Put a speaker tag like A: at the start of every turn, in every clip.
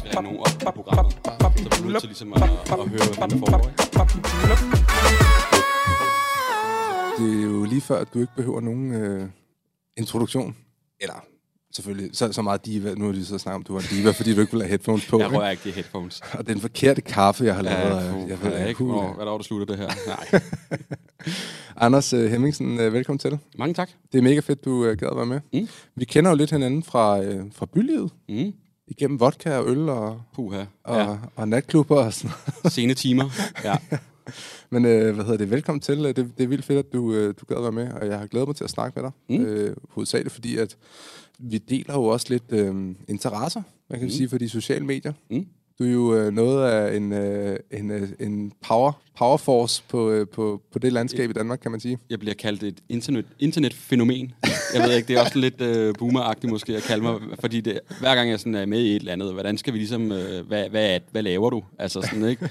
A: skal ringe nogen op på programmet. Så vi er nødt til ligesom at, at høre, hvad der foregår.
B: Det er jo lige før, at du ikke behøver nogen øh, introduktion. Eller selvfølgelig, så, så meget diva. Nu er det så snakket om, du var diva, fordi du ikke vil have headphones på.
A: Jeg rører ikke de headphones.
B: Og den forkerte kaffe, jeg har lavet.
A: Ja, jeg
B: jeg
A: ved
B: ved
A: ikke,
B: puh,
A: hvornår, hvad der var, der slutter det her. Nej.
B: Anders øh, Hemmingsen, øh, velkommen til.
A: Mange tak.
B: Det er mega fedt, du øh, gad at være med.
A: Mm.
B: Vi kender jo lidt hinanden fra, øh, fra bylivet.
A: Mm.
B: Igennem vodka og øl og,
A: Puha.
B: og,
A: Ja.
B: og natklubber og sådan noget.
A: Sene timer. Ja.
B: Men øh, hvad hedder det? Velkommen til. Det, det er vildt fedt, at du, øh, du gad at være med, og jeg har glædet mig til at snakke med dig.
A: Mm.
B: Øh, hovedsageligt fordi, at vi deler jo også lidt øh, interesser, man kan
A: mm.
B: sige, for de sociale medier.
A: Mm.
B: Du er jo øh, noget af en, øh, en, øh, en power, power force på, øh, på, på det landskab i Danmark, kan man sige.
A: Jeg bliver kaldt et internet, internetfænomen. Jeg ved ikke, det er også lidt øh, boomeragtigt måske at kalde mig, fordi det, hver gang jeg sådan er med i et eller andet, hvordan skal vi ligesom, øh, hvad, hvad, er- hvad laver du? Altså sådan, ikke?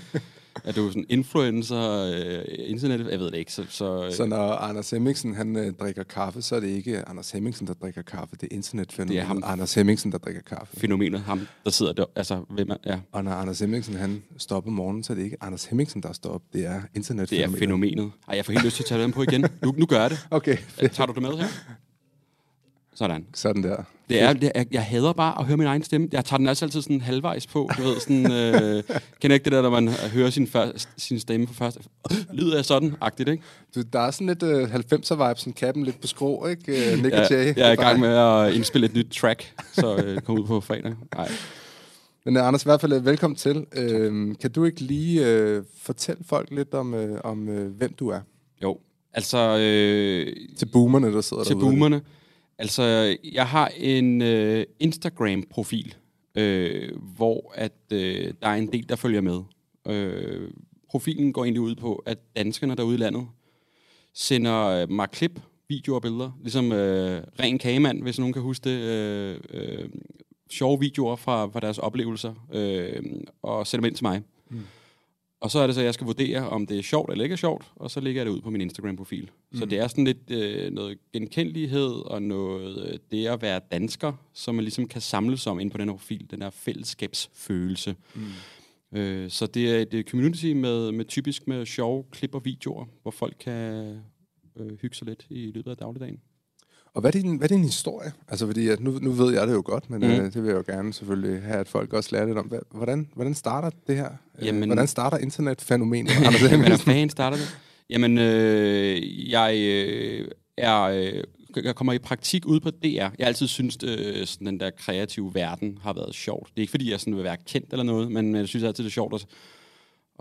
A: Er du sådan influencer, øh, internet? Jeg ved det ikke. Så, så, øh,
B: Så når Anders Hemmingsen han, øh, drikker kaffe, så er det ikke Anders Hemmingsen, der drikker kaffe. Det er internetfænomenet
A: Det er ham.
B: Anders Hemmingsen, der drikker kaffe.
A: fænomenet, ham, der sidder der, altså, hvem er, ja,
B: Og når Anders Hemmingsen han står op om morgenen, så er det ikke Anders Hemmingsen, der står op. Det er
A: det er
B: internetfænomenet.
A: fænomenet. Ej, jeg får helt lyst til at tage den på igen. Nu, nu gør jeg det.
B: Okay, fedt.
A: Tager du det med her? Sådan.
B: Sådan der.
A: Det er, det er, jeg hader bare at høre min egen stemme. Jeg tager den altså altid sådan halvvejs på. Du ved, sådan, øh, kender ikke det der, når man hører sin, før, sin stemme for første... Lyder jeg sådan, agtigt, ikke?
B: Du, der er sådan lidt uh, 90'er-vibes, sådan kappen lidt på skrå, ikke? Uh, Nick og
A: Jeg,
B: Jay.
A: jeg er i gang med at indspille et nyt track, så øh, kom ud på fredag. Nej.
B: Men uh, Anders, i hvert fald uh, velkommen til. Uh, kan du ikke lige uh, fortælle folk lidt om, uh, om uh, hvem du er?
A: Jo, altså... Øh,
B: Til boomerne, der sidder
A: til
B: derude.
A: boomerne. Altså, jeg har en øh, Instagram-profil, øh, hvor at øh, der er en del, der følger med. Øh, profilen går egentlig ud på, at danskerne derude i landet sender øh, mig klip, videoer og billeder, ligesom øh, Ren Kagemand, hvis nogen kan huske det, øh, øh, sjove videoer fra, fra deres oplevelser, øh, og sender dem ind til mig.
B: Mm.
A: Og så er det så, at jeg skal vurdere, om det er sjovt eller ikke er sjovt, og så lægger jeg det ud på min Instagram-profil. Mm. Så det er sådan lidt øh, noget genkendelighed og noget øh, det at være dansker, som man ligesom kan samles om ind på den her profil, den her fællesskabsfølelse.
B: Mm.
A: Øh, så det er et community med, med typisk med sjove klip og videoer, hvor folk kan øh, hygge sig lidt i løbet af dagligdagen.
B: Og hvad er, din, hvad er din historie? Altså, fordi at nu, nu ved jeg det jo godt, men
A: Mhm.
B: mm. uh, det vil jeg jo gerne selvfølgelig have, at folk også lærer lidt om. Hvordan, hvordan starter det her?
A: Jamen-
B: Jamen, hvordan starter internetfænomenet?
A: Hvordan fanden starter det? Jamen, øh, jeg øh, er... Øh, jeg kommer i praktik ude på DR. Jeg har altid synes, øh, sådan den der kreative verden har været sjovt. Det er ikke, fordi jeg sådan vil være kendt eller noget, men jeg synes altid, det er sjovt at,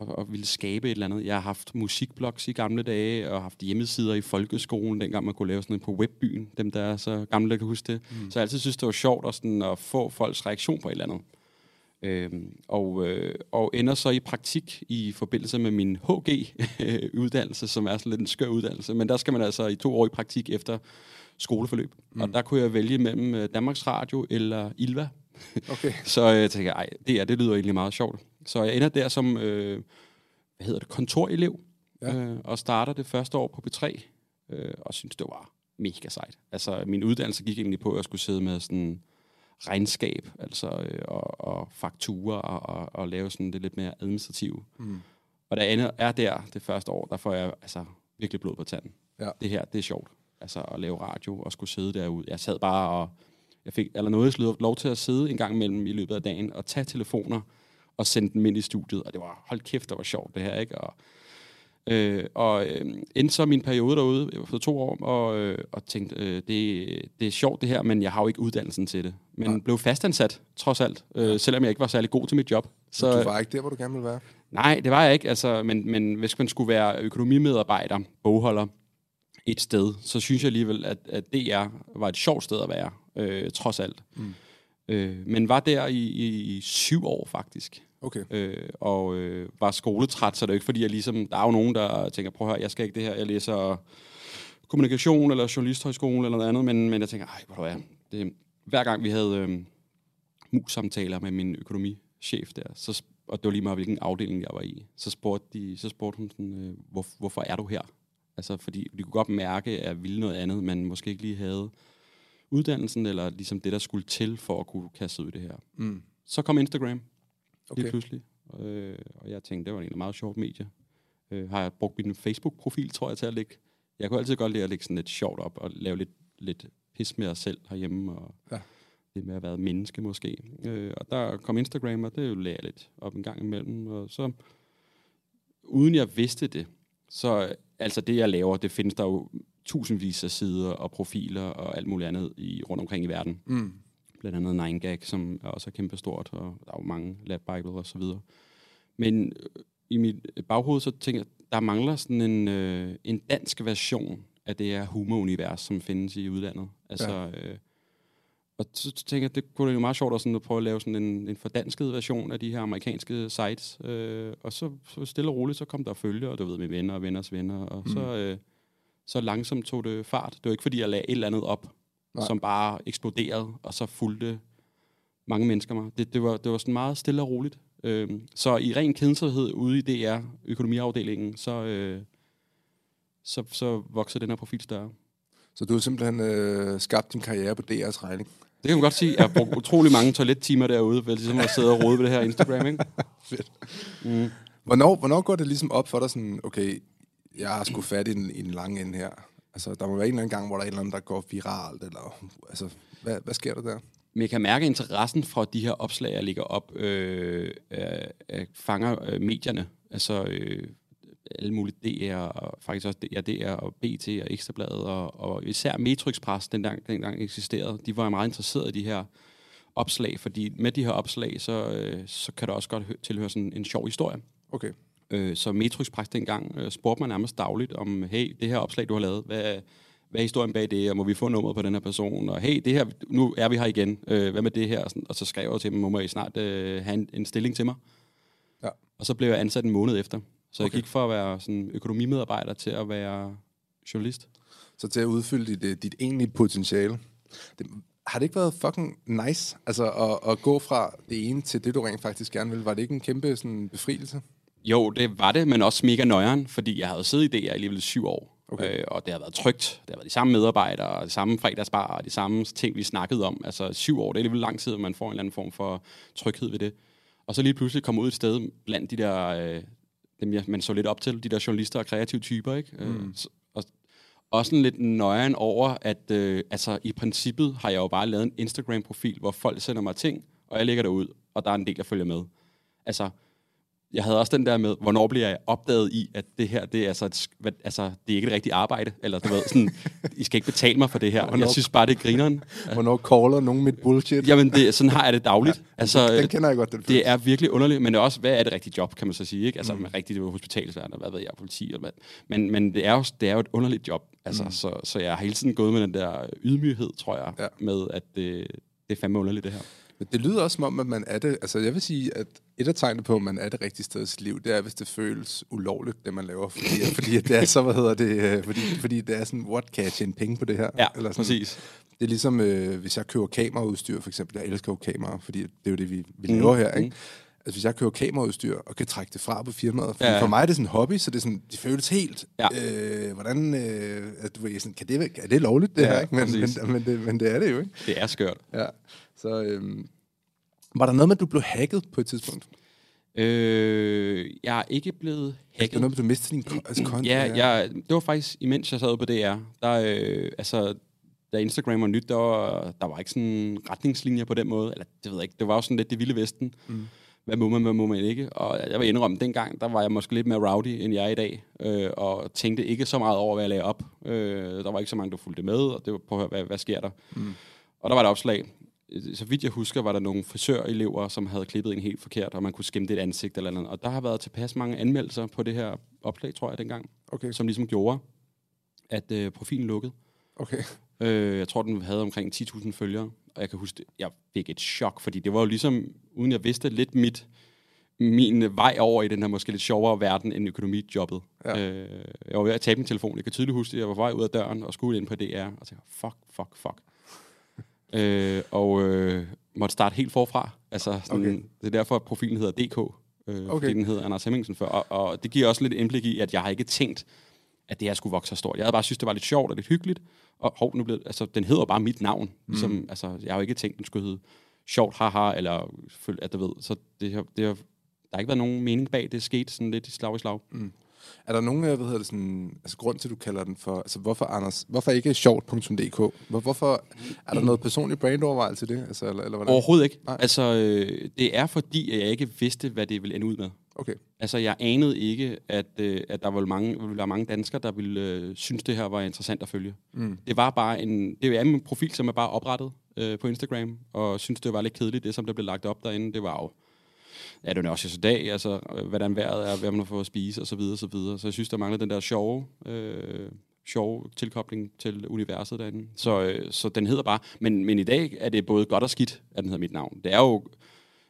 A: at, at ville skabe et eller andet. Jeg har haft musikblogs i gamle dage, og haft hjemmesider i folkeskolen, dengang man kunne lave sådan noget på webbyen. Dem, der er så gamle, der kan huske det. Mm. Så jeg altid synes, det var sjovt at, sådan, at få folks reaktion på et eller andet. Øhm, og, øh, og ender så i praktik i forbindelse med min HG-uddannelse, som er sådan lidt en skør uddannelse. Men der skal man altså i to år i praktik efter skoleforløb. Mm. Og der kunne jeg vælge mellem øh, Danmarks Radio eller Ilva.
B: Okay.
A: Så øh, jeg tænker, ej, det, er, det lyder egentlig meget sjovt. Så jeg ender der som, øh, hvad hedder det, kontorelev,
B: Ja.
A: øh, og starter det første år på P3, øh, og synes, det var mega sejt. Altså, min uddannelse gik egentlig på, at jeg skulle sidde med sådan regnskab, altså, øh, og, og fakturer, og, og, og lave sådan det lidt mere administrative.
B: Mm.
A: Og da jeg ender- er der det første år, der får jeg altså virkelig blod på tanden.
B: Ja.
A: Det her, det er sjovt. Altså at lave radio og skulle sidde derude. Jeg sad bare og... Jeg fik allerede lov til at sidde en gang imellem i løbet af dagen og tage telefoner og sende dem ind i studiet. Og det var, hold kæft, det var sjovt det her, ikke? Og, øh, og øh, endte så min periode derude jeg var for to år og, øh, og tænkte, øh, det, det er sjovt det her, men jeg har jo ikke uddannelsen til det. Men
B: Nej.
A: blev fastansat, trods alt, øh, selvom jeg ikke var særlig god til mit job.
B: Så du var ikke der, hvor du gerne ville være?
A: Nej, det var jeg ikke. Altså, men, men hvis man skulle være økonomimedarbejder, bogholder et sted, så synes jeg alligevel, at, at DR var et sjovt sted at være, øh, trods alt.
B: Mm.
A: Øh, men var der i, i, i syv år faktisk,
B: Okay.
A: øh, og øh, var skoletræt, så det er jo ikke fordi, jeg ligesom, der er jo nogen, der tænker, prøv at høre, jeg skal ikke det her, jeg læser kommunikation eller journalisthøjskole eller noget andet, men, men jeg tænker, ej, hvor er det, hver gang vi havde øh, mus-samtaler med min økonomichef der, så, og det var lige meget, hvilken afdeling jeg var i, så spurgte, de, så spurgte hun sådan, øh, hvor, hvorfor er du her? Altså, fordi de kunne godt mærke, at jeg ville noget andet, men måske ikke lige havde uddannelsen, eller ligesom det, der skulle til for at kunne kaste ud i det her.
B: Mm.
A: Så kom Instagram, okay. lige pludselig. Øh, og jeg tænkte, det var en meget sjovt medie. Øh, har jeg brugt min Facebook-profil, tror jeg, til at lægge... Jeg kunne altid godt lide at lægge sådan lidt sjovt op og lave lidt, lidt pis med os selv herhjemme. Og ja. det med at være menneske måske. Øh, og der kom Instagram, og det lagde jeg lidt op en gang imellem. Og så, uden jeg vidste det, så altså det, jeg laver, det findes der jo tusindvis af sider og profiler og alt muligt andet i, rundt omkring i verden. Mm. Blandt andet 9gag, som er også er kæmpestort, og der er jo mange Lab Bible og så videre. Men øh, i mit baghoved, så tænker jeg, der mangler sådan en, øh, en dansk version af det her humorunivers, som findes i udlandet. Altså, ja. øh, og så tænker jeg, det kunne det jo meget sjovt at, sådan, at prøve at lave sådan en, en fordansket version af de her amerikanske sites. Øh, og så, så stille og roligt, så kom der følge, og du ved, med venner og venners venner. Og mm. så, øh, så langsomt tog det fart. Det var ikke, fordi jeg lagde et eller andet op, Nej. som bare eksploderede, og så fulgte mange mennesker mig. Det, det, var, det var sådan meget stille og roligt. Øh, så i ren kædensomhed ude i DR, økonomiafdelingen, så, øh, så, så voksede den her profil større.
B: Så du har simpelthen øh, skabt din karriere på DR's regning?
A: Det kan man godt sige. Jeg har brugt utrolig mange toilettimer derude, vel ligesom at sidde og rode ved det her Instagram, ikke?
B: Fedt. Mm. Hvornår, hvornår går det ligesom op for dig sådan, okay, jeg har sgu fat i den, i den lange ende her? Altså, der må være en eller anden gang, hvor der er en eller anden, der går viralt, eller altså, hvad, hvad sker der der?
A: Men jeg kan mærke, at interessen for de her opslag, jeg ligger op, øh, øh, fanger øh, medierne. Altså øh, alle mulige DR, og faktisk også DR, DR og BT og Ekstrabladet, og, og især Metro Express, den gang, den gang eksisterede, de var meget interesserede i de her opslag, fordi med de her opslag, så, øh, så kan der også godt tilhøre sådan en sjov historie.
B: Okay.
A: Øh, så Metro Express dengang øh, spurgte man nærmest dagligt om, hey, det her opslag, du har lavet, hvad, hvad er historien bag det, og må vi få nummeret på den her person, og hey, det her, nu er vi her igen, øh, hvad med det her? Og, så skrev jeg til dem, må I snart øh, have en, en stilling til mig? Ja. Og så blev jeg ansat en måned efter. Så okay. jeg gik for at være sådan økonomimedarbejder til at være journalist.
B: Så til at udfylde dit, øh, dit egentlige potentiale. Det, har det ikke været fucking nice, altså at, at gå fra det ene til det, du rent faktisk gerne vil? Var det ikke en kæmpe sådan, befrielse?
A: Jo, det var det, men også mega nøjeren, fordi jeg havde siddet i DR i alligevel syv år. Okay. Øh, og det har været trygt. Det har været de samme medarbejdere, de samme fredagsbar, og de samme ting, vi snakkede om. Altså syv år, det er alligevel lang tid, at man får en eller anden form for tryghed ved det. Og så lige pludselig komme ud et sted blandt de der, øh, dem jeg, man så lidt op til, de der journalister og kreative typer, ikke? Øh, mm. Øh, og, og sådan lidt nøjeren over, at øh, altså, i princippet har jeg jo bare lavet en Instagram-profil, hvor folk sender mig ting, og jeg lægger det ud, og der er en del, der følger med. Altså, jeg havde også den der med, hvornår bliver jeg opdaget i, at det her, det er, altså et, altså, det er ikke et rigtigt arbejde, eller du ved, sådan, I skal ikke betale mig for det her. Hvornår, jeg synes bare, det er grineren.
B: Hvornår caller nogen mit bullshit?
A: Jamen, det, sådan har jeg det dagligt. Ja,
B: altså, den kender jeg godt, den
A: Det er virkelig underligt, men det er også, hvad er det rigtige job, kan man så sige, ikke? Altså, mm. rigtigt hospitalsværn, og hvad ved jeg, politi, og hvad. Men, men det, er jo, det er jo et underligt job, altså, mm. så, så jeg har hele tiden gået med den der ydmyghed, tror jeg, ja. med, at det, det er fandme underligt, det her.
B: Men det lyder også som om, at man er det... Altså, jeg vil sige, at et af tegnene på, at man er det rigtige sted i sit liv, det er, hvis det føles ulovligt, det man laver. Fordi, fordi det er så, hvad hedder det... Øh, fordi, fordi det er sådan, what kan jeg tjene penge på det her?
A: Ja,
B: Eller
A: sådan. præcis.
B: Det er ligesom, øh, hvis jeg køber kameraudstyr, for eksempel. Jeg elsker jo kamera, fordi det er jo det, vi, vi laver mm. her, ikke? Mm. Altså, hvis jeg køber kameraudstyr og kan trække det fra på firmaet. For, ja. for mig er det sådan en hobby, så det, er sådan, det føles helt... Ja. Øh, hvordan... Øh, at du ved, sådan, kan det, er det lovligt, det ja, her? Ikke? Men, men, men, det, men det er det jo, ikke?
A: Det er skørt.
B: Ja. Så, øhm, var der noget med, at du blev hacket på et tidspunkt?
A: Øh, jeg er ikke blevet hacket.
B: Det noget med, at du mistede din altså, konto?
A: Ja, jeg, det var faktisk, imens jeg sad på DR, der, øh, altså, da Instagram var nyt, der var, der var ikke sådan retningslinjer på den måde. Eller det ved jeg ikke, det var jo sådan lidt det vilde vesten. Mm. Hvad må man, hvad må man ikke? Og jeg vil indrømme, dengang, der var jeg måske lidt mere rowdy, end jeg er i dag. Øh, og tænkte ikke så meget over, hvad jeg lagde op. Øh, der var ikke så mange, der fulgte med, og det var på hvad, hvad sker der? Mm. Og der var et opslag, så vidt jeg husker, var der nogle frisørelever, som havde klippet en helt forkert, og man kunne skimme det et ansigt eller andet. Og der har været tilpas mange anmeldelser på det her opslag, tror jeg, dengang,
B: okay.
A: som ligesom gjorde, at øh, profilen lukkede.
B: Okay.
A: Øh, jeg tror, den havde omkring 10.000 følgere, og jeg kan huske, jeg fik et chok, fordi det var jo ligesom, uden jeg vidste lidt mit, min vej over i den her måske lidt sjovere verden end økonomijobbet. Ja. Øh, jeg var ved at tabe min telefon. Jeg kan tydeligt huske, at jeg var vej ud af døren og skulle ind på DR, og tænkte, fuck, fuck, fuck øh, og øh, måtte starte helt forfra. Altså, sådan, okay. Det er derfor, at profilen hedder DK, øh, okay. fordi den hedder Anders Hemmingsen før. Og, og det giver også lidt indblik i, at jeg har ikke tænkt, at det her skulle vokse så stort. Jeg havde bare synes, det var lidt sjovt og lidt hyggeligt. Og hov, nu blev, altså, den hedder bare mit navn. Ligesom, mm. altså, jeg har jo ikke tænkt, den skulle hedde sjovt, haha, eller at du ved, så det har, det har, der har ikke været nogen mening bag, det skete sådan lidt i slag i slag. Mm.
B: Er der nogen, øh, hvad hedder det, sådan, altså grund til, at du kalder den for, altså hvorfor, Anders, hvorfor ikke sjovt.dk? Hvor, hvorfor, er der noget personligt brandovervejelse til det? Altså, eller, eller hvordan?
A: Overhovedet ikke. Nej. Altså, øh, det er fordi, at jeg ikke vidste, hvad det ville ende ud med.
B: Okay.
A: Altså, jeg anede ikke, at, øh, at der ville, mange, ville være mange danskere, der ville øh, synes, det her var interessant at følge. Mm. Det var bare en, det er en profil, som er bare oprettet øh, på Instagram, og synes, det var lidt kedeligt, det som der blev lagt op derinde. Det var jo ja, det er også i dag, altså, hvordan vejret er, hvad man får at spise, og så videre, og så videre. Så jeg synes, der mangler den der sjove, øh, sjove tilkobling til universet derinde. Så, øh, så den hedder bare, men, men i dag er det både godt og skidt, at den hedder mit navn. Det er jo,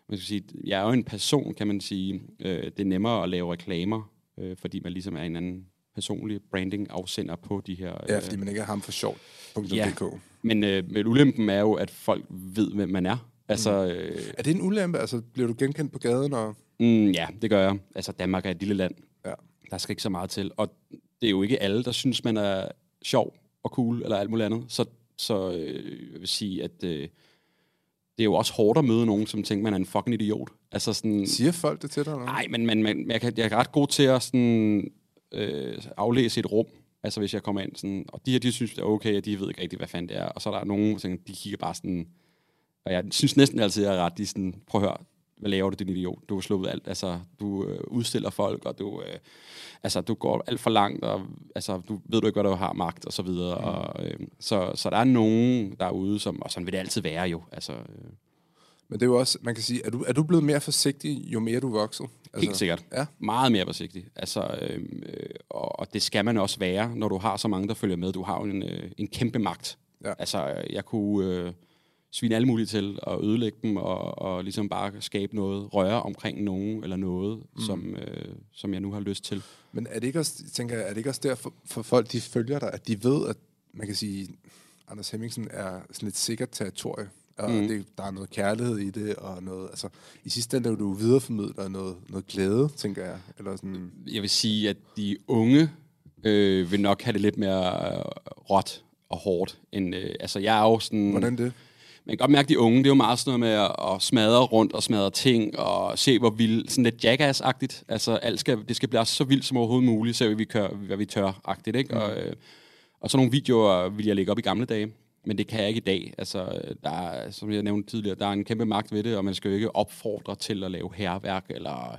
A: man skal sige, jeg er jo en person, kan man sige. Øh, det er nemmere at lave reklamer, øh, fordi man ligesom er en anden personlig branding-afsender på de her...
B: Ja, fordi man ikke er ham for sjovt. Ja,
A: men, øh, men ulempen er jo, at folk ved, hvem man er. Altså, mm. øh,
B: er det en ulempe? Altså, bliver du genkendt på gaden? Og...
A: Mm, ja, det gør jeg. Altså, Danmark er et lille land. Ja. Der skal ikke så meget til. Og det er jo ikke alle, der synes, man er sjov og cool, eller alt muligt andet. Så, så øh, jeg vil sige, at øh, det er jo også hårdt at møde nogen, som tænker, man er en fucking idiot. Altså sådan,
B: Siger folk det til dig?
A: Nej, men, men, men jeg, kan, jeg er ret god til at sådan, øh, aflæse et rum. Altså hvis jeg kommer ind sådan, og de her, de synes, det er okay, og de ved ikke rigtig, hvad fanden det er. Og så er der nogen, som de kigger bare sådan, og jeg synes næsten altid, at jeg er ret. De sådan, prøv at høre, hvad laver du, din idiot? Du har slået alt. Altså, du øh, udstiller folk, og du, øh, altså, du går alt for langt, og altså, du ved du ikke, hvad du har magt, og så videre. Mm. Og, øh, så, så der er nogen derude, som, og sådan vil det altid være jo. Altså, øh.
B: Men det er jo også, man kan sige, er du, er du blevet mere forsigtig, jo mere du er vokset?
A: Altså, Helt sikkert. Ja. Meget mere forsigtig. Altså, øh, og, og det skal man også være, når du har så mange, der følger med. Du har jo en, øh, en kæmpe magt. Ja. Altså, jeg kunne... Øh, svine alle mulige til at ødelægge dem og, og ligesom bare skabe noget, røre omkring nogen eller noget, mm. som, øh, som jeg nu har lyst til.
B: Men er det ikke også, tænker jeg, er det ikke også derfor for folk, de følger dig, at de ved, at man kan sige, Anders Hemmingsen er sådan et sikkert territorie, og mm. det, der er noget kærlighed i det, og noget, altså, i sidste ende er du videreformidler noget, noget glæde, tænker jeg. Eller sådan.
A: Jeg vil sige, at de unge øh, vil nok have det lidt mere øh, råt og hårdt. End, øh, altså, jeg er jo sådan...
B: Hvordan det?
A: Man kan godt mærke, at de unge, det er jo meget sådan noget med at, smadre rundt og smadre ting, og se, hvor vildt, sådan lidt jackass-agtigt. Altså, alt skal, det skal blive så vildt som overhovedet muligt, så vi, kør, hvad vi tør-agtigt, ikke? Mm. Og, øh, og så nogle videoer vil jeg lægge op i gamle dage, men det kan jeg ikke i dag. Altså, der er, som jeg nævnte tidligere, der er en kæmpe magt ved det, og man skal jo ikke opfordre til at lave herværk, eller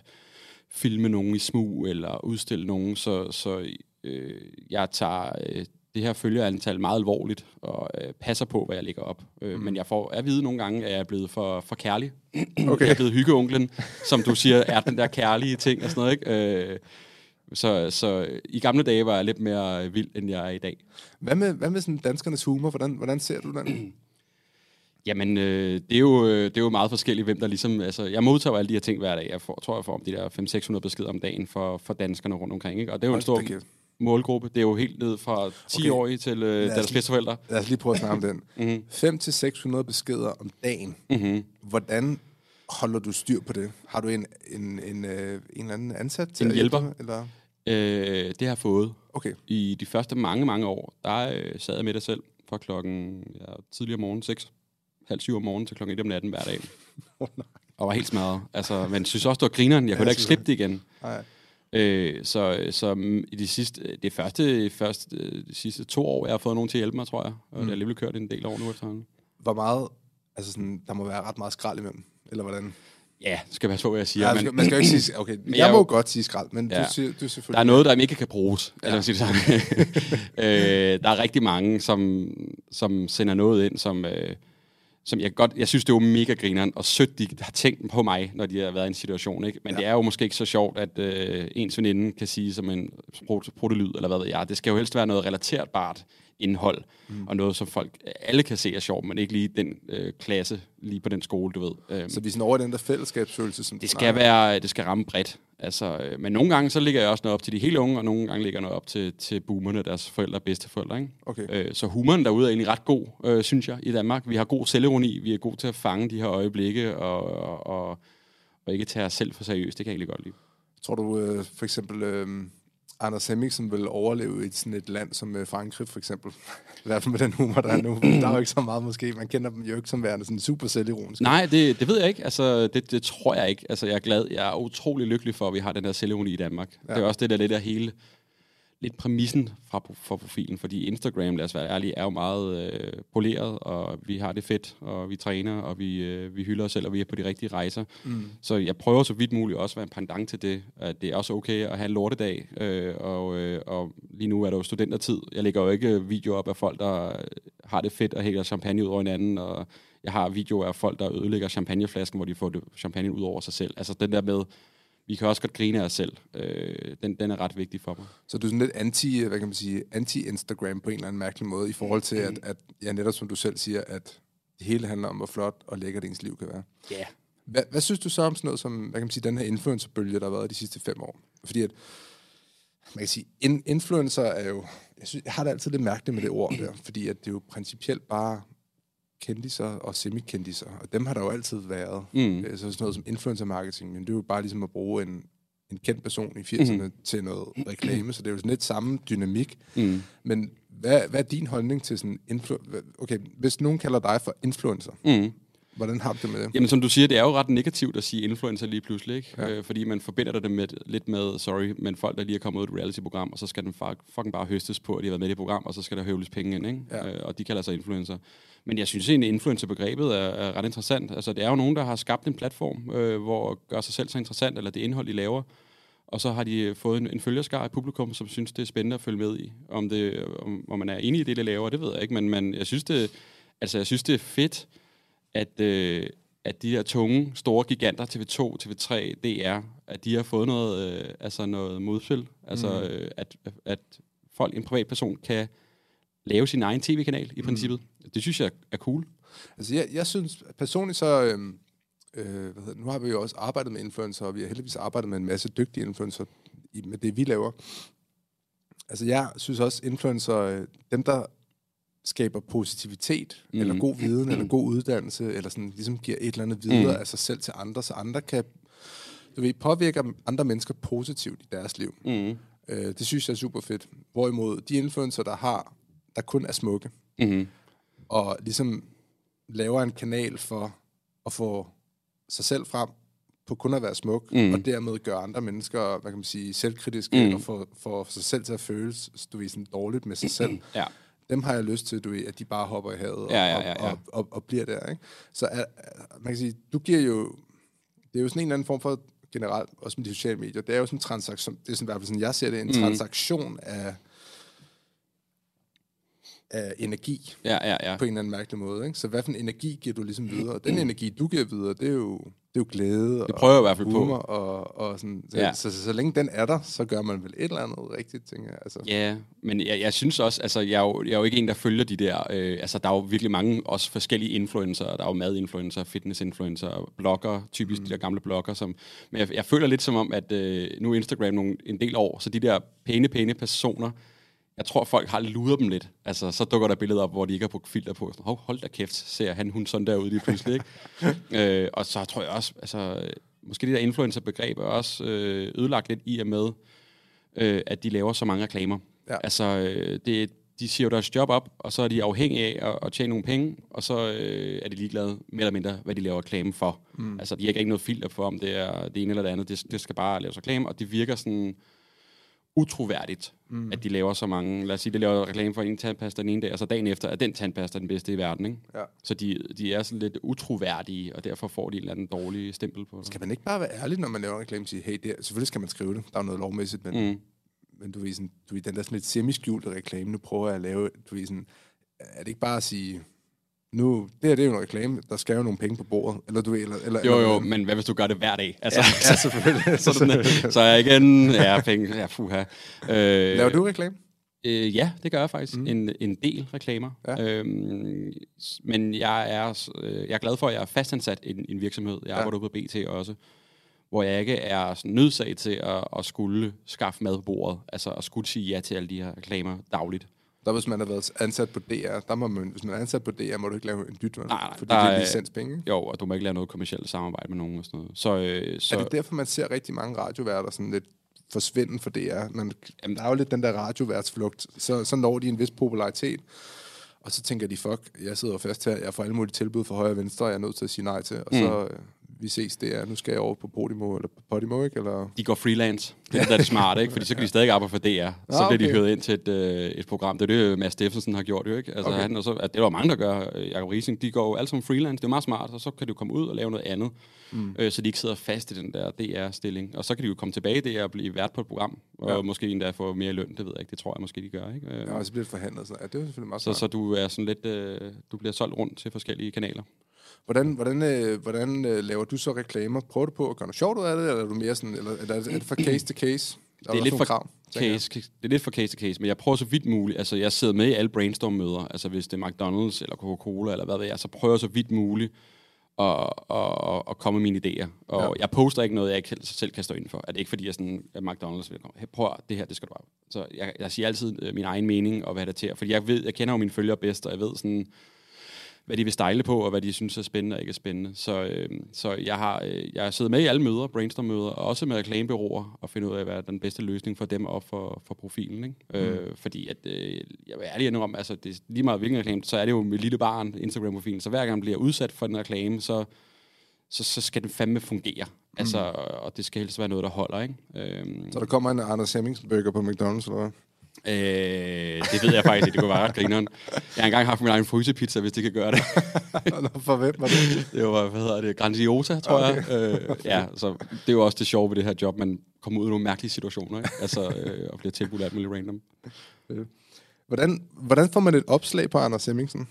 A: filme nogen i smug, eller udstille nogen, så, så øh, jeg tager øh, det her følgerantal meget alvorligt, og øh, passer på, hvad jeg lægger op. Øh, mm. Men jeg får at vide nogle gange, at jeg er blevet for, for kærlig. Okay. jeg er blevet hyggeonklen, som du siger, er den der kærlige ting og sådan noget, ikke? Øh, så, så i gamle dage var jeg lidt mere vild, end jeg er i dag.
B: Hvad med, hvad med sådan danskernes humor? Hvordan, hvordan ser du den?
A: Jamen, øh, det, er jo, øh, det er jo meget forskelligt, hvem der ligesom... Altså, jeg modtager alle de her ting hver dag. Jeg får, tror, jeg får om de der 500-600 beskeder om dagen for, for danskerne rundt omkring. Ikke? Og det er jo en stor målgruppe. Det er jo helt ned fra 10-årige okay. til øh, deres bedsteforældre.
B: Lad os lige prøve at snakke om den. 500-600 beskeder om dagen. Mm-hmm. Hvordan holder du styr på det? Har du en, en, en, øh, en eller anden ansat
A: til En hjælper? Eller? Øh, det har jeg fået.
B: Okay.
A: I de første mange, mange år, der øh, sad jeg med det selv fra klokken ja, tidligere morgen, 6, halv syv om morgenen til klokken 1 om natten hver dag. oh, nej. Og var helt smadret. Altså, men synes også, det var grineren. Jeg ja, kunne da ikke slippe det igen. Nej. Øh, så, så i de sidste, det første, første, de sidste to år, jeg har fået nogen til at hjælpe mig, tror jeg. Og mm. jeg har alligevel kørt en del år nu efterhånden.
B: Hvor meget, altså sådan, der må være ret meget skrald imellem, eller hvordan?
A: Ja, skal passe på, hvad jeg siger.
B: Ja, man, skal, man skal jo ikke sige, okay, jeg, jeg må jo godt sige skrald, men ja, du, siger, du selvfølgelig...
A: Der er noget, der ikke kan bruges, ja. eller sige det sådan. øh, der er rigtig mange, som, som sender noget ind, som... Øh, som jeg godt, jeg synes, det var mega grineren, og sødt, de har tænkt på mig, når de har været i en situation, ikke? Men ja. det er jo måske ikke så sjovt, at øh, ens veninde kan sige som en protelyd, eller hvad ved jeg. Det skal jo helst være noget relaterbart indhold, mm. og noget, som folk alle kan se er sjovt, men ikke lige den øh, klasse, lige på den skole, du ved.
B: Øhm, så vi er sådan over den der fællesskabsfølelse? Som
A: det skal, være, det skal ramme bredt. Altså, øh, men nogle gange, så ligger jeg også noget op til de helt unge, og nogle gange ligger noget op til, til boomerne, deres forældre og bedsteforældre. Ikke?
B: Okay.
A: Øh, så humoren derude er egentlig ret god, øh, synes jeg, i Danmark. Vi har god selvironi, vi er gode til at fange de her øjeblikke, og, og, og, og ikke tage os selv for seriøst. Det kan jeg egentlig godt lide.
B: Tror du øh, for eksempel... Øh Anders Hemmingsen vil overleve i sådan et land som øh, Frankrig, for eksempel. I hvert fald med den humor, der er nu. Der er jo ikke så meget måske. Man kender dem jo ikke som værende sådan super selvironiske.
A: Nej, det, det ved jeg ikke. Altså, det, det tror jeg ikke. Altså, jeg er glad. Jeg er utrolig lykkelig for, at vi har den der selvironi i Danmark. Ja. Det er også det der lidt af hele lidt præmissen fra, for profilen, fordi Instagram, lad os være ærlige, er jo meget øh, poleret, og vi har det fedt, og vi træner, og vi, øh, vi hylder os selv, og vi er på de rigtige rejser. Mm. Så jeg prøver så vidt muligt også at være en pendant til det, at det er også okay at have en lortedag, øh, og, øh, og lige nu er der jo studentertid. Jeg lægger jo ikke videoer op af folk, der har det fedt og hælder champagne ud over hinanden, og jeg har videoer af folk, der ødelægger champagneflasken, hvor de får det, champagne ud over sig selv. Altså den der med, vi kan også godt grine af os selv. Øh, den, den er ret vigtig for mig.
B: Så du er sådan lidt anti, hvad kan man sige, anti-Instagram på en eller anden mærkelig måde, i forhold til, at, at ja, netop som du selv siger, at det hele handler om, hvor flot og lækkert ens liv kan være.
A: Ja. Yeah.
B: Hvad, hvad synes du så om sådan noget som, hvad kan man sige, den her influencerbølge, der har været de sidste fem år? Fordi at, man kan sige, in, influencer er jo, jeg, synes, jeg har det altid lidt mærkeligt med det ord der, fordi at det er jo principielt bare kendiser og semi-kendiser, og dem har der jo altid været. Mm. Så sådan noget som influencer marketing, men det er jo bare ligesom at bruge en, en kendt person i 80'erne mm. til noget reklame, så det er jo sådan lidt samme dynamik. Mm. Men hvad, hvad er din holdning til sådan influ- Okay, hvis nogen kalder dig for influencer, mm. Hvordan har du det med det?
A: Jamen, som du siger, det er jo ret negativt at sige influencer lige pludselig, ikke? Ja. Øh, fordi man forbinder det med, lidt med, sorry, men folk, der lige er kommet ud af et reality-program, og så skal den fucking bare høstes på, at de har været med i det program, og så skal der høvles penge ind, ikke? Ja. Øh, og de kalder sig influencer. Men jeg synes egentlig, influencer-begrebet er, er ret interessant. Altså, det er jo nogen, der har skabt en platform, øh, hvor gør sig selv så interessant, eller det indhold, de laver, og så har de fået en, en følgerskar i publikum, som synes, det er spændende at følge med i. Om, det, om, om man er enig i det, de laver, det ved jeg ikke, men man, jeg, synes, det, altså, jeg synes, det er fedt, at, øh, at de der tunge, store giganter, TV2, TV3, DR, at de har fået noget, øh, altså noget modspil. Altså, mm. øh, at, at folk, en privatperson, kan lave sin egen tv-kanal i mm. princippet. Det synes jeg er cool.
B: Altså, jeg, jeg synes personligt så... Øh, øh, hvad hedder, nu har vi jo også arbejdet med influencer, og vi har heldigvis arbejdet med en masse dygtige influencer i, med det, vi laver. Altså, jeg synes også, influencer, øh, dem der skaber positivitet, mm. eller god viden, mm. eller god uddannelse, eller sådan ligesom giver et eller andet videre mm. af sig selv til andre, så andre kan du ved, påvirke andre mennesker positivt i deres liv. Mm. Øh, det synes jeg er super fedt. Hvorimod de influencer, der har, der kun er smukke, mm. og ligesom laver en kanal for at få sig selv frem på kun at være smuk, mm. og dermed gøre andre mennesker, hvad kan man sige, selvkritiske, mm. og få, få sig selv til at føles, du ved, sådan dårligt med sig selv. Ja dem har jeg lyst til, du ved, at de bare hopper i havet og, ja, ja, ja, ja. Og, og, og bliver der. Ikke? Så er, man kan sige, du giver jo, det er jo sådan en eller anden form for generelt, også med de sociale medier, det er jo sådan en transaktion, det er sådan, i hvert fald sådan, jeg ser det, en mm. transaktion af, af energi,
A: ja, ja, ja.
B: på en eller anden mærkelig måde. Ikke? Så hvad for en energi giver du ligesom videre? Den mm. energi, du giver videre, det er jo det er jo glæde
A: det prøver og, i hvert fald
B: humor, på. Og, og sådan, så, ja. så, så, så, så længe den er der, så gør man vel et eller andet rigtigt, tænker jeg. Altså.
A: Ja, men jeg, jeg synes også, altså jeg er, jo, jeg er jo ikke en, der følger de der, øh, altså der er jo virkelig mange også forskellige influencer, der er jo madinfluencer, fitnessinfluencer, blogger, typisk mm. de der gamle blogger, som, men jeg, jeg føler lidt som om, at øh, nu er Instagram nogle, en del år, så de der pæne, pæne personer, jeg tror, folk har luret dem lidt. Altså, så dukker der billeder op, hvor de ikke har brugt filter på. Hov, hold da kæft, ser han hun sådan derude lige pludselig, ikke? øh, og så tror jeg også, altså, måske det der influencer-begreb er også øh, ødelagt lidt i og med, øh, at de laver så mange reklamer. Ja. Altså, øh, det, de siger jo deres job op, og så er de afhængige af at, at tjene nogle penge, og så øh, er de ligeglade mere eller mindre, hvad de laver reklame for. Mm. Altså, de har ikke noget filter for, om det er det ene eller det andet. Det, det skal bare laves reklame, og det virker sådan utroværdigt, mm. at de laver så mange. Lad os sige, de laver reklame for en tandpasta den ene dag, og så dagen efter er den tandpasta den bedste i verden. Ikke? Ja. Så de, de er sådan lidt utroværdige, og derfor får de en eller anden dårlig stempel på det.
B: Skal man ikke bare være ærlig, når man laver en reklame og sige, hey, det er, selvfølgelig skal man skrive det, der er noget lovmæssigt, men, mm. men du ved, sådan, du ved, den der sådan lidt semi-skjulte reklame, nu prøver jeg at lave, du ved, sådan, er det ikke bare at sige, nu, det her det er jo en reklame, der skal jo nogle penge på bordet, eller du eller, eller
A: Jo, jo,
B: eller,
A: men hvad hvis du gør det hver dag? Altså,
B: ja, ja selvfølgelig.
A: så, sådan, så jeg igen, ja, penge, ja, fuha.
B: Øh, Laver du reklame?
A: Øh, ja, det gør jeg faktisk. Mm. En, en del reklamer. Ja. Øhm, men jeg er, øh, jeg er glad for, at jeg er fastansat i en, en virksomhed. Jeg ja. arbejder på BT også, hvor jeg ikke er nødsaget til at, at skulle skaffe mad på bordet. Altså at skulle sige ja til alle de her reklamer dagligt.
B: Der hvis man har været ansat på DR, der må man, hvis man er ansat på DR, må du ikke lave en byt,
A: nej, nej,
B: fordi det er licenspenge.
A: Jo, og du må ikke lave noget kommersielt samarbejde med nogen og sådan noget. Så, øh, så
B: er det derfor, man ser rigtig mange radioværter sådan lidt forsvinde for DR. Man, Jamen, der er jo lidt den der radioværtsflugt. Så, så når de en vis popularitet. Og så tænker de, fuck, jeg sidder fast her, jeg får alle mulige tilbud fra højre og venstre, og jeg er nødt til at sige nej til. Og mm. så, øh, vi ses, det er, nu skal jeg over på Podimo, eller Podimo, ikke? Eller?
A: De går freelance. Det er det, der er smart, ikke? Fordi så kan de stadig arbejde for DR. Så ah, okay. bliver de hørt ind til et, øh, et program. Det er det, Mads Steffensen har gjort, jo, ikke? Altså, okay. han, og så, at det var mange, der gør. Jacob Rising, de går jo alle sammen freelance. Det er meget smart, og så kan du komme ud og lave noget andet. Mm. Øh, så de ikke sidder fast i den der DR-stilling. Og så kan de jo komme tilbage i DR og blive vært på et program. Og ja. måske endda få mere løn, det ved jeg ikke. Det tror jeg måske, de gør, ikke?
B: Øh, ja, og så bliver det forhandlet. Så. Ja, det er selvfølgelig meget
A: så, så du er sådan lidt... Øh, du bliver solgt rundt til forskellige kanaler.
B: Hvordan, hvordan, øh, hvordan øh, laver du så reklamer? Prøver du på at gøre noget sjovt ud af det, eller er, du mere sådan, eller, eller er det for case to case?
A: Er det er, lidt for krav, case, det er lidt for case to case, men jeg prøver så vidt muligt. Altså, jeg sidder med i alle brainstorm-møder. Altså, hvis det er McDonald's eller Coca-Cola eller hvad ved jeg, så prøver jeg så vidt muligt at, at, at komme med mine idéer. Og ja. jeg poster ikke noget, jeg ikke selv kan stå inden for. Er det ikke fordi, jeg sådan, at McDonald's vil komme, hey, prøv det her, det skal du bare. Så jeg, jeg siger altid øh, min egen mening og hvad det til. Fordi jeg ved, jeg kender jo mine følgere bedst, og jeg ved sådan, hvad de vil stejle på, og hvad de synes er spændende og ikke er spændende. Så, øh, så jeg har øh, jeg siddet med i alle møder, brainstorm-møder, og også med reklamebyråer, og finde ud af, hvad er den bedste løsning for dem op for, for profilen. Ikke? Mm. Øh, fordi at, øh, jeg vil ærlig om, altså det er lige meget hvilken reklame, så er det jo med lille barn, Instagram-profilen, så hver gang man bliver udsat for den reklame, så, så, så skal den fandme fungere. Mm. Altså, og det skal helst være noget, der holder, ikke?
B: Øhm. Så der kommer en Anders Hemmings burger på McDonald's, eller hvad?
A: Øh, det ved jeg faktisk ikke. Det kunne være ret grineren. Jeg har engang haft min egen frysepizza, hvis det kan gøre det.
B: For hvem var det?
A: Det var, hvad hedder det, Grandiosa, tror okay. jeg. Øh, ja, så det er jo også det sjove ved det her job. Man kommer ud i nogle mærkelige situationer, ikke? Altså, øh, og bliver tilbudt alt muligt random.
B: Hvordan, hvordan får man et opslag på Anders Hemmingsen?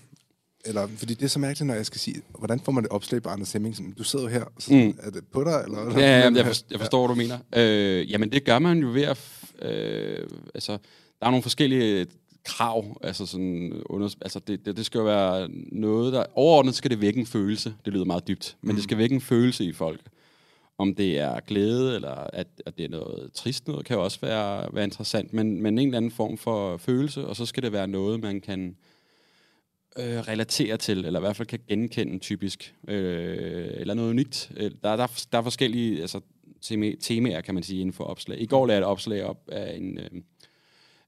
B: Eller, fordi det er så mærkeligt, når jeg skal sige, hvordan får man et opslag på Anders Hemmingsen? Du sidder jo her, så mm. er det på dig? Eller,
A: ja, ja jeg, forstår, jeg forstår, hvad du mener. Øh, jamen, det gør man jo ved at... Øh, altså, der er nogle forskellige krav, altså sådan, under, altså det, det, det skal jo være noget, der, overordnet skal det vække en følelse, det lyder meget dybt, men mm. det skal vække en følelse i folk. Om det er glæde, eller at, at det er noget trist noget, kan jo også være, være interessant, men, men en eller anden form for følelse, og så skal det være noget, man kan øh, relatere til, eller i hvert fald kan genkende typisk, øh, eller noget unikt. Øh, der, der, der er forskellige altså, temaer, kan man sige, inden for opslag. I går lavede jeg et opslag op af en... Øh,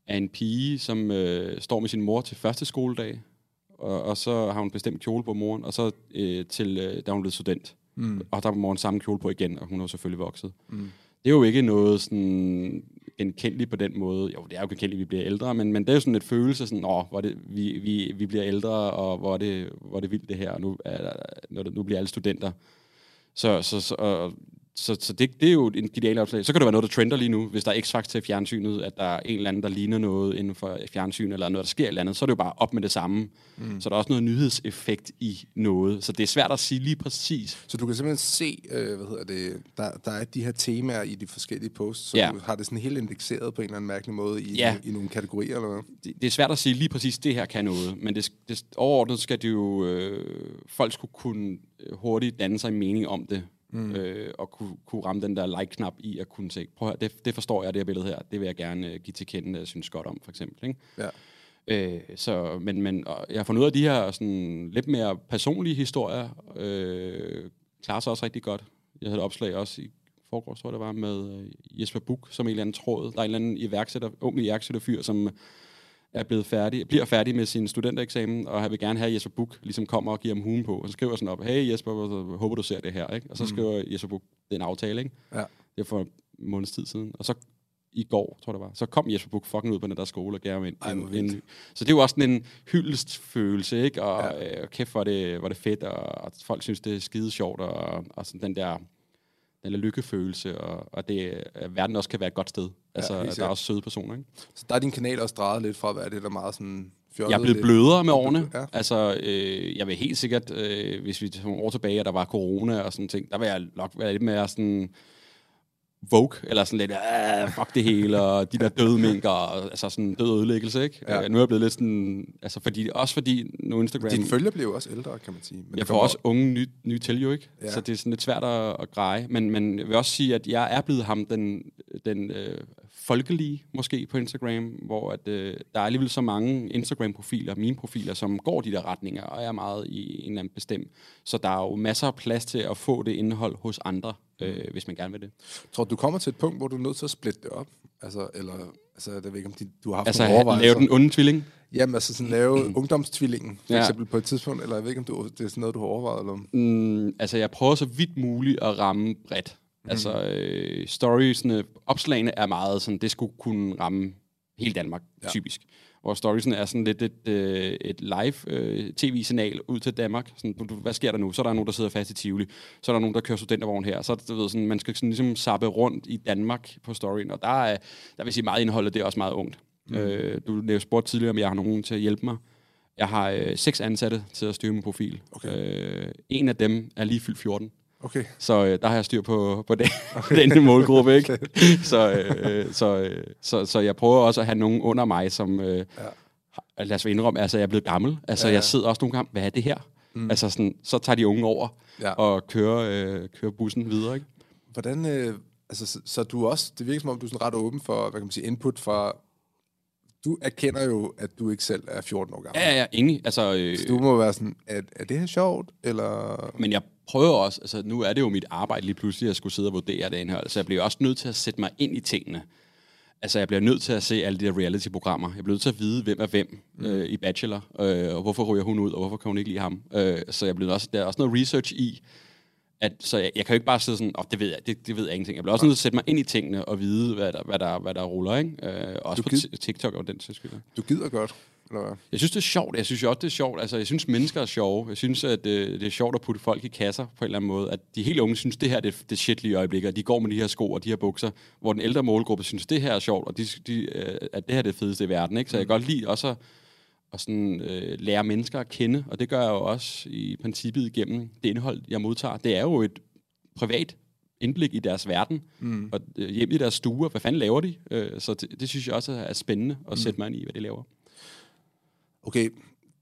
A: af en pige, som øh, står med sin mor til første skoledag, og, og så har hun bestemt kjole på moren, og så øh, til, øh, da hun blev student. Mm. Og der var moren samme kjole på igen, og hun var selvfølgelig vokset. Mm. Det er jo ikke noget sådan genkendeligt på den måde. Jo, det er jo genkendeligt, vi bliver ældre, men, men det er jo sådan et følelse, sådan, åh, hvor det, vi, vi, vi bliver ældre, og hvor er det, hvor er det vildt det her, og nu, er, nu bliver alle studenter. Så, så, så og så, så det, det er jo en ideal opslag. Så kan det være noget, der trender lige nu, hvis der er x til fjernsynet, at der er en eller anden, der ligner noget inden for fjernsyn, eller noget, der sker et eller andet, så er det jo bare op med det samme. Mm. Så der er også noget nyhedseffekt i noget. Så det er svært at sige lige præcis.
B: Så du kan simpelthen se, øh, hvad hedder det, der, der er de her temaer i de forskellige posts, så ja. du har det sådan helt indekseret på en eller anden mærkelig måde i, ja. i, i nogle kategorier, eller hvad?
A: Det, det er svært at sige lige præcis, det her kan noget, men det, det, overordnet skal det jo, øh, folk skulle kunne øh, hurtigt danne sig en mening om det, mm. øh, og kunne, kunne ramme den der like-knap i at kunne se, prøv at det, det forstår jeg, det her billede her, det vil jeg gerne uh, give til kende, jeg synes godt om, for eksempel. Ikke? Ja. Øh, så, men, men jeg har fundet ud af de her sådan, lidt mere personlige historier, øh, klarer sig også rigtig godt. Jeg havde et opslag også i forgårs, tror jeg det var, med øh, Jesper Buk som en eller anden tråd. Der er en eller anden iværksætter, ung iværksætterfyr, som er blevet færdig, bliver færdig med sin studentereksamen, og han vil gerne have, at Jesper Buk ligesom kommer og giver ham hugen på. Og så skriver sådan op, hey Jesper, håber du ser det her. Ikke? Og så mm. skriver Jesper Buk, det er en aftale, ikke? Ja. Det er for en måneds tid siden. Og så i går, tror jeg det var, så kom Jesper Buk fucking ud på den der skole og gav ham en, Ej, en, en, Så det er jo også sådan en hyldestfølelse, ikke? Og, ja. øh, kæft, hvor det, hvor det fedt, og, og folk synes, det er skide sjovt, og, og sådan den der den der lykkefølelse, og, og det, at verden også kan være et godt sted. Altså, ja, der er også søde personer, ikke?
B: Så der er din kanal også drejet lidt fra at være det, der meget sådan
A: fjollet. Jeg er blevet blødere med årene. Ja. Altså, øh, jeg vil helt sikkert, øh, hvis vi tager nogle år tilbage, og der var corona og sådan ting, der vil jeg nok være lidt mere sådan Vogue, eller sådan lidt, ah, fuck det hele, og de der døde mink, og altså sådan død ødelæggelse, ikke? Ja. Uh, nu er jeg blevet lidt sådan, altså fordi, også fordi nu Instagram...
B: Din følger bliver jo også ældre, kan man sige.
A: Men jeg får også unge nye, nye til jo, ikke? Ja. Så det er sådan lidt svært at, at greje, men, men jeg vil også sige, at jeg er blevet ham den, den øh, folkelige, måske, på Instagram, hvor at, øh, der er alligevel så mange Instagram-profiler, mine profiler, som går de der retninger, og er meget i en eller anden bestemt. Så der er jo masser af plads til at få det indhold hos andre, øh, hvis man gerne vil det.
B: Tror du, kommer til et punkt, hvor du er nødt til at splitte det op? Altså, eller, altså, jeg ved ikke, om de, du har haft
A: altså,
B: nogle overvejelser.
A: lave den onde tvilling?
B: Jamen, altså sådan lave mm. ungdomstvillingen, for ja. eksempel på et tidspunkt, eller jeg ved ikke, om du, det er sådan noget, du har overvejet, eller?
A: Mm, altså, jeg prøver så vidt muligt at ramme bredt. Mm. Altså, øh, storiesne, opslagene er meget sådan, det skulle kunne ramme hele Danmark, ja. typisk. Hvor storiesen er sådan lidt et, øh, et live øh, tv-signal ud til Danmark. Sådan, du, hvad sker der nu? Så er der nogen, der sidder fast i Tivoli. Så er der nogen, der kører studentervogn her. Så du ved, sådan, man skal sådan, ligesom sappe rundt i Danmark på storyen. Og der er, der vil sige, meget indholdet, det er også meget ungt. Mm. Øh, du nævnte spurgt tidligere, om jeg har nogen til at hjælpe mig. Jeg har øh, seks ansatte til at styre min profil. Okay. Øh, en af dem er lige fyldt 14.
B: Okay.
A: Så øh, der har jeg styr på, på den, okay. den målgruppe, ikke? så, øh, så, øh, så, så jeg prøver også at have nogen under mig, som... Øh, ja. Lad os indrømme, altså jeg er blevet gammel. Altså ja, ja. jeg sidder også nogle gange, hvad er det her? Mm. Altså sådan, så tager de unge over ja. og kører, øh, kører bussen videre, ikke?
B: Hvordan, øh, altså så, så du også, det virker som om, du er sådan ret åben for, hvad kan man sige, input fra du erkender jo, at du ikke selv er 14 år gammel.
A: Ja, ja, ingen. Altså, øh,
B: så du må være sådan, er, er det her sjovt, eller...
A: Men jeg prøver også, altså nu er det jo mit arbejde lige pludselig, at skulle sidde og vurdere det indhold, så jeg bliver også nødt til at sætte mig ind i tingene. Altså, jeg bliver nødt til at se alle de der reality-programmer. Jeg bliver nødt til at vide, hvem er hvem mm. øh, i Bachelor, øh, og hvorfor ryger hun ud, og hvorfor kan hun ikke lide ham. Øh, så jeg bliver også, der er også noget research i, at, så jeg, jeg kan jo ikke bare sidde sådan, oh, det ved jeg, det, det ved jeg ingenting. Jeg bliver også nødt til at sætte mig ind i tingene og vide, hvad der, hvad der, hvad der ruller, ikke? Øh, også du på gid- TikTok og den til skyld.
B: Du gider godt, eller hvad?
A: Jeg synes, det er sjovt. Jeg synes jo også, det er sjovt. Altså, jeg synes, mennesker er sjove. Jeg synes, at det, øh, det er sjovt at putte folk i kasser på en eller anden måde. At de helt unge synes, det her det, det er shit lige i øjeblikket, og de går med de her sko og de her bukser, hvor den ældre målgruppe synes, det her er sjovt, og de, de, øh, at det her er det fedeste i verden. Ikke? Så jeg kan godt lide også at og sådan, øh, lære mennesker at kende, og det gør jeg jo også i princippet igennem det indhold, jeg modtager. Det er jo et privat indblik i deres verden, mm. og øh, hjem i deres stuer, hvad fanden laver de? Øh, så det, det synes jeg også er spændende at mm. sætte mig ind i, hvad de laver.
B: Okay,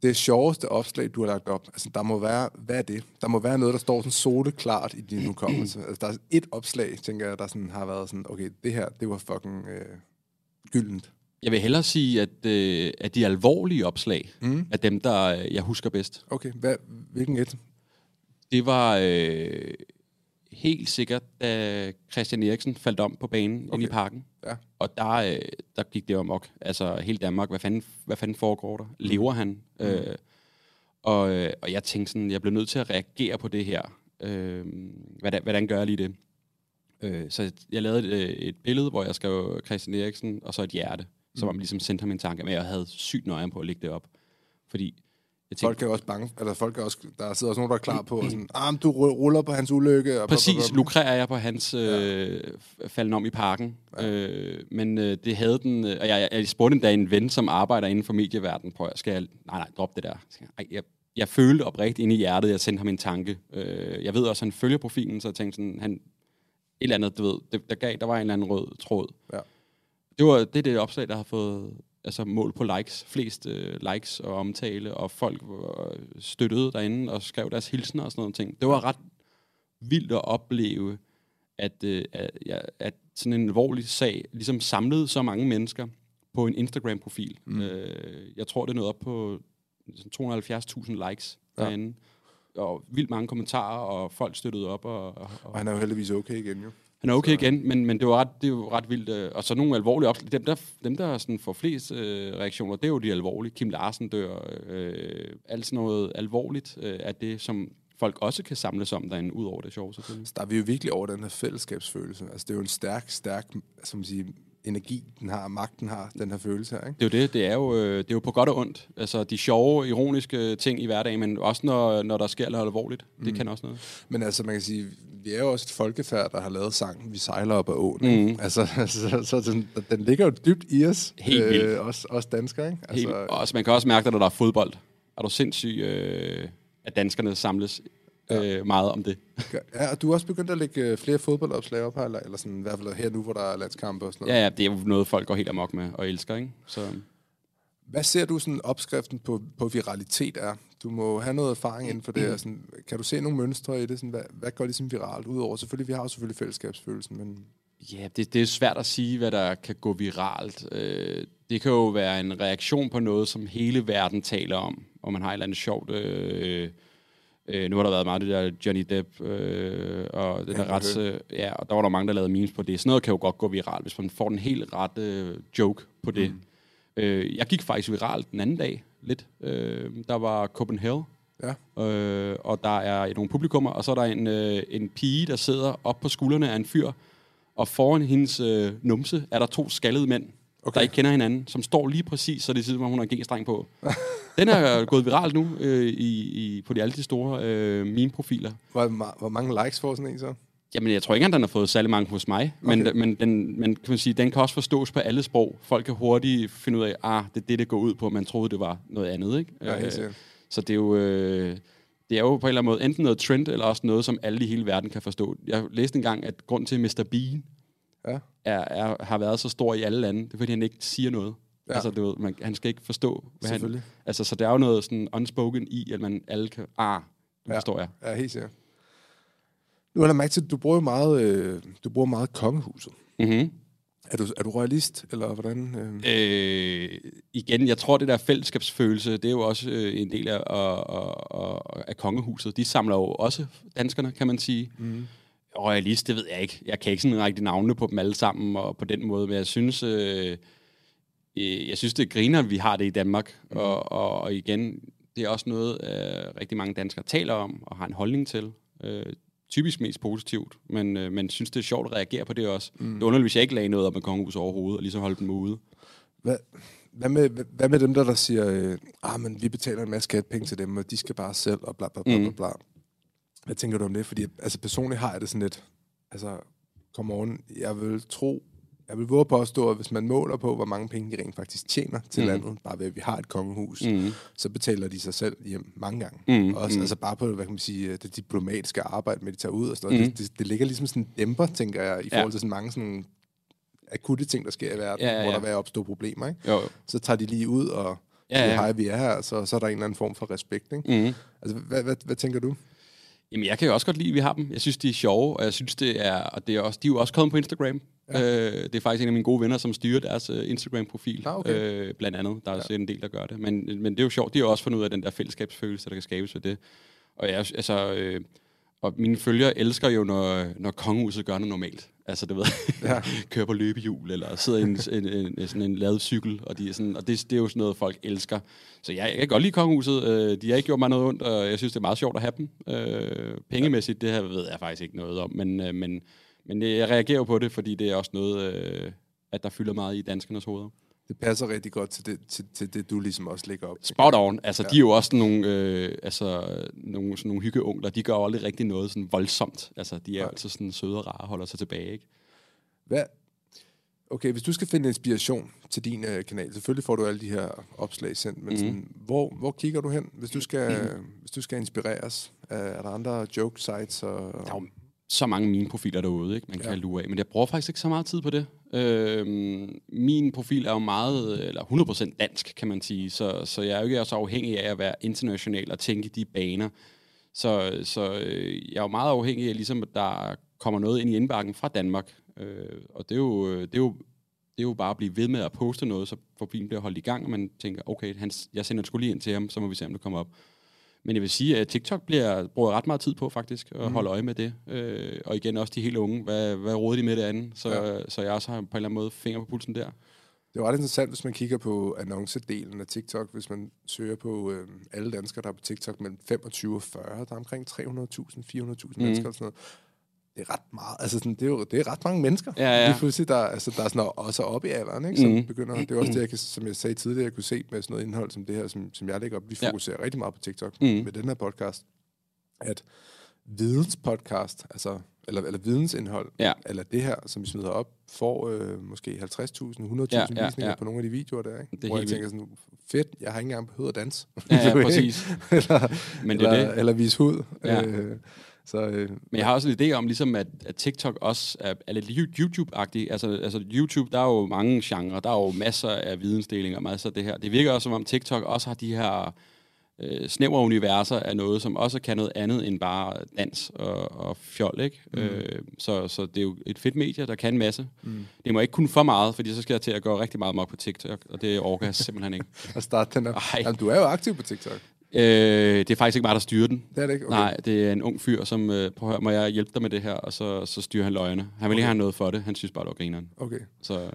B: det sjoveste opslag, du har lagt op, altså der må være, hvad er det? Der må være noget, der står sådan soleklart i din hukommelse. altså der er et opslag, tænker jeg, der sådan har været sådan, okay, det her, det var fucking øh, gyldent.
A: Jeg vil hellere sige, at, øh, at de alvorlige opslag mm. er dem, der øh, jeg husker bedst.
B: Okay, hvad, hvilken et?
A: Det var... Øh, helt sikkert, da Christian Eriksen faldt om på banen okay. inde i parken. Ja. Og der, øh, der gik det amok. Altså, hele Danmark, hvad fanden, hvad fanden foregår der? Lever han? Mm. Øh, og, øh, og jeg tænkte sådan, jeg blev nødt til at reagere på det her. Øh, hvordan, hvordan gør jeg lige det? Øh, så jeg lavede et, øh, et billede, hvor jeg skrev Christian Eriksen, og så et hjerte. Så var man ligesom sendte ham en tanke, men jeg havde sygt nøje på at lægge det op. Fordi
B: jeg tænker, folk er også bange, eller folk er også, der sidder også nogen, der er klar på, og sådan, ah, du ruller på hans ulykke. Og
A: Præcis, lukrerer jeg på hans øh, falden om i parken. Ja. Øh, men øh, det havde den, øh, og jeg, jeg spurgte en dag en ven, som arbejder inden for medieverdenen, på, skal jeg, nej, nej, drop det der. Ej, jeg, jeg følte oprigtigt ind i hjertet, jeg sendte ham en tanke. Øh, jeg ved også, at han følger profilen, så jeg tænkte sådan, han, et eller andet, du ved, det, der, gav, der var en eller anden rød tråd. Ja. Det var det, det opslag, der har fået altså mål på likes, flest øh, likes og omtale, og folk var støttede derinde og skrev deres hilsner og sådan noget ting. Det var ret vildt at opleve, at, øh, at, ja, at sådan en alvorlig sag ligesom samlede så mange mennesker på en Instagram-profil. Mm. Øh, jeg tror, det nåede op på 270.000 likes ja. derinde. Og vildt mange kommentarer, og folk støttede op. Og, og,
B: og han er jo heldigvis okay igen, jo.
A: Han er okay så. igen, men, men det var ret, det var ret vildt. Øh, og så nogle alvorlige opslag. Dem, der, dem, der sådan får flest øh, reaktioner, det er jo de alvorlige. Kim Larsen dør. Øh, alt sådan noget alvorligt øh, er det, som folk også kan samles om derinde, ud over det sjove selvfølgelig.
B: Så der er vi jo virkelig over den her fællesskabsfølelse. Altså det er jo en stærk, stærk som siger, energi, den har, magten har, den her følelse her. Ikke?
A: Det er jo det. Det er jo, øh, det er jo på godt og ondt. Altså de sjove, ironiske ting i hverdagen, men også når, når der sker noget alvorligt. Det mm. kan også noget.
B: Men altså, man kan sige, vi er jo også et folkefærd, der har lavet sangen, Vi sejler op ad åen. Mm. Altså, så, så den, den ligger jo dybt i os. Helt vildt. Øh, også, også danskere, ikke?
A: Altså, Helt, også, man kan også mærke, at når der er fodbold, er du sindssyg, øh, at danskerne samles ja. øh, meget om det.
B: Ja, og du har også begyndt at lægge øh, flere fodboldopslag op her, eller, eller sådan, i hvert fald her nu, hvor der er landskampe og sådan noget.
A: Ja, ja, det er jo noget, folk går helt amok med og elsker, ikke? Så...
B: Hvad ser du sådan opskriften på, på viralitet er? Du må have noget erfaring inden for det. Mm. Sådan, kan du se nogle mønstre i det? Sådan, hvad, hvad går ligesom viralt udover? Selvfølgelig, vi har jo selvfølgelig fællesskabsfølelsen, men...
A: Ja, det, det er svært at sige, hvad der kan gå viralt. Øh, det kan jo være en reaktion på noget, som hele verden taler om, og man har et eller andet sjovt... Øh, Øh, nu har der været meget det der Johnny Depp, øh, og det der rets, øh, ja, og der var der mange, der lavede memes på det. Sådan noget kan jo godt gå viralt, hvis man får den helt rette øh, joke på det. Mm. Øh, jeg gik faktisk viralt den anden dag, lidt. Øh, der var Copenhagen,
B: Ja.
A: øh, og der er nogle publikummer, og så er der en, øh, en pige, der sidder op på skuldrene af en fyr, og foran hendes øh, numse er der to skaldede mænd, okay. der ikke kender hinanden, som står lige præcis, så det som om hun har en G-streng på. Den er gået viralt nu øh, i, i, på de alle de store øh, meme-profiler.
B: Hvor, hvor mange likes får sådan en så?
A: Jamen, jeg tror ikke, at den har fået særlig mange hos mig, men,
B: Okay.
A: men, den, men kan man sige, den kan også forstås på alle sprog. Folk kan hurtigt finde ud af, ah, det er det, det går ud på. Man troede, det var noget andet, ikke?
B: Ja, helt
A: Øh, så det er jo... Øh, det er jo på en eller anden måde enten noget trend, eller også noget, som alle i hele verden kan forstå. Jeg læste engang, at grund til, at Mr. Bean
B: Ja.
A: er, er, har været så stor i alle lande, det er, fordi han ikke siger noget.
B: Ja.
A: Altså, du ved, man, han skal ikke forstå, hvad han... Altså, så der er jo noget sådan unspoken i, at man alle kan... Ah, nu ja. forstår jeg.
B: Ja, helt sikkert. Nu har jeg mærke til, at du bruger meget, øh, du bruger meget kongehuset.
A: Mm-hmm.
B: Er du, er du royalist, eller hvordan? Øh?
A: Øh, igen, jeg tror, det der fællesskabsfølelse, det er jo også øh, en del af, af, af, af kongehuset. De samler jo også danskerne, kan man sige. Mm. Royalist, det ved jeg ikke. Jeg kan ikke sådan rigtig navne på dem alle sammen, og på den måde, men jeg synes, øh, øh, jeg synes det griner, at vi har det i Danmark. Mm. Og, og, og igen, det er også noget, øh, rigtig mange danskere taler om, og har en holdning til. Øh, typisk mest positivt, men, øh, men synes, det er sjovt at reagere på det også. Mm. Det er underligt, hvis jeg ikke lagde noget op med kongehuset overhovedet, og ligesom holdt dem ude.
B: Hvad, hvad, med, hvad med dem, der, der siger, øh, ah, men vi betaler en masse skatpenge til dem, og de skal bare selv, og bla bla bla,
A: Mm.
B: bla, bla. Hvad tænker du om det? Fordi altså, personligt har jeg det sådan lidt, altså, come on, jeg vil tro, jeg vil våge påstå, at hvis man måler på, hvor mange penge de rent faktisk tjener til
A: Mm.
B: landet, bare ved at vi har et kongehus,
A: Mm.
B: så betaler de sig selv hjem mange gange.
A: Mm,
B: Også,
A: mm.
B: Altså bare på, hvad kan man sige, det diplomatiske arbejde med, at de tager ud og sådan noget.
A: Mm.
B: Det, det, det ligger ligesom sådan en dæmper, tænker jeg, i
A: Ja.
B: forhold til sådan mange sådan akutte ting, der sker i verden,
A: Ja, ja,
B: hvor
A: ja.
B: der vil opstå problemer. Ikke?
A: Jo.
B: Så tager de lige ud og
A: Ja,
B: ja,
A: ja.
B: ja. hej, vi er her, så, så er der en eller anden form for respekt. Ikke?
A: Mm.
B: Altså, hvad, hvad, hvad tænker du?
A: Jamen, jeg kan jo også godt lide, at vi har dem. Jeg synes, de er sjove, og jeg synes, det er, og det er også, de er jo også kommet på Instagram. Ja. Øh, det er faktisk en af mine gode venner, som styrer deres uh, Instagram-profil,
B: Ah, okay.
A: øh, blandt andet. Der er også en del, der gør det. Men, men det er jo sjovt, de har også fundet ud af den der fællesskabsfølelse, der kan skabes ved det. Og jeg, altså, øh, og mine følgere elsker jo, når, når kongehuset gør noget normalt. Altså, du ved,
B: Ja.
A: kører på løbehjul, eller sidder i en, en, en, sådan en lavet cykel, og, de er sådan, og det, det er jo sådan noget, folk elsker. Så jeg, jeg kan godt lide kongehuset. Øh, de har ikke gjort mig noget ondt, og jeg synes, det er meget sjovt at have dem. Øh, pengemæssigt, det her ved jeg faktisk ikke noget om, men, øh, men, men jeg reagerer på det, fordi det er også noget, øh, at der fylder meget i danskernes hoveder.
B: Det passer rigtig godt til det, til, til det du ligesom også lægger op.
A: Spot on. Altså, ja. de er jo også sådan nogle, øh, altså, nogle, sådan nogle hyggeonkler. De gør jo aldrig rigtig noget sådan voldsomt. Altså, de er
B: Nej.
A: altid sådan søde og rare og holder sig tilbage, ikke?
B: Hvad? Okay, hvis du skal finde inspiration til din øh, kanal, selvfølgelig får du alle de her opslag sendt, men
A: Mhm.
B: sådan, hvor, hvor kigger du hen, hvis du skal, hvis du skal inspireres? Er, er der andre joke sites? Og,
A: Der er jo så mange mine profiler derude, ikke, man ja.
B: Ja.
A: kan lure af. Men jeg bruger faktisk ikke så meget tid på det. Øhm, min profil er jo meget, eller 100% dansk, kan man sige. Så, så jeg er jo ikke så afhængig af at være international og tænke de baner. Så, så øh, jeg er jo meget afhængig af, ligesom, at der kommer noget ind i indbakken fra Danmark. Øh, og det er, jo, det, er jo, det er jo bare at blive ved med at poste noget, så profilen bliver holdt i gang, og man tænker, okay, han, jeg sender sgu lige ind til ham, så må vi se, om det kommer op. Men jeg vil sige, at TikTok bliver, bruger ret meget tid på faktisk, at mm. holde øje med det. Øh, og igen også de helt unge, hvad, hvad råder de med det andet? Så,
B: Ja.
A: så jeg også har på en eller anden måde finger på pulsen der.
B: Det er ret interessant, hvis man kigger på annoncedelen af TikTok, hvis man søger på øh, alle danskere, der er på TikTok mellem 25 og 40, der er omkring 300.000, 400.000 mm. mennesker og sådan noget. Det er ret meget, altså sådan, det, er jo, det er ret mange mennesker.
A: Ja, ja.
B: Lige pludselig, der, altså, der er sådan, også oppe i alderen, ikke, som mm. begynder, det er også det, jeg kan, som jeg sagde tidligere, jeg kunne se med sådan noget indhold som det her, som, som jeg lægger op. Vi
A: Ja.
B: fokuserer rigtig meget på TikTok
A: Mhm.
B: med den her podcast, at videnspodcast, altså, eller, eller vidensindhold,
A: Ja.
B: eller det her, som vi smider op, får øh, måske 50.000, 100.000
A: Ja,
B: ja,
A: ja,
B: visninger
A: ja.
B: på nogle af de videoer der, ikke?
A: Det er
B: hvor jeg tænker sådan, fedt, jeg har ikke engang behøvet at danse.
A: Ja, ja, præcis.
B: eller,
A: Men det er
B: eller,
A: det.
B: eller vise hud.
A: Ja.
B: Øh, så, øh,
A: Men jeg har også en idé om, ligesom at, at TikTok også er, er lidt YouTube-agtig. Altså, altså YouTube, der er jo mange genrer. Der er jo masser af vidensdeling og masser af det her. Det virker også, som om TikTok også har de her øh, snævre universer af noget, som også kan noget andet end bare dans og, og fjol, ikke? Mm. Øh, så, så det er jo et fedt medie, der kan en masse. Mm. Det må ikke kun for meget, fordi så skal jeg til at gå rigtig meget mok på TikTok, og det orker jeg simpelthen ikke.
B: at starte den her.
A: Ej.
B: Jamen, du er jo aktiv på TikTok.
A: Øh, det er faktisk ikke mig, der styrer den.
B: Det er det ikke?
A: Okay. Nej, det er en ung fyr, som øh, prøver at høre, må jeg hjælpe dig med det her, og så, så styrer han løgene. Han vil ikke
B: Okay.
A: have noget for det. Han synes bare, det var grineren.
B: Okay.
A: Så
B: Jamen,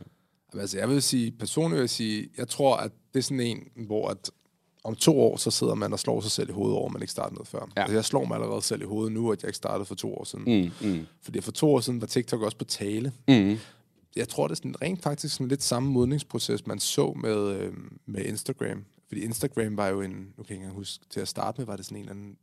B: Altså, jeg vil sige, personligt vil jeg sige, jeg tror, at det er sådan en, hvor at om to år, så sidder man og slår sig selv i hovedet over, at man ikke startede noget før.
A: Ja.
B: Altså, jeg slår mig allerede selv i hovedet nu, at jeg ikke startede for to år siden.
A: mm, mm,
B: Fordi for to år siden var TikTok også på tale.
A: mm.
B: Jeg tror, det er sådan rent faktisk sådan lidt samme modningsproces, man så med, øh, med Instagram. Fordi Instagram var jo en, nu kan jeg ikke engang huske, til at starte med, var det sådan en eller anden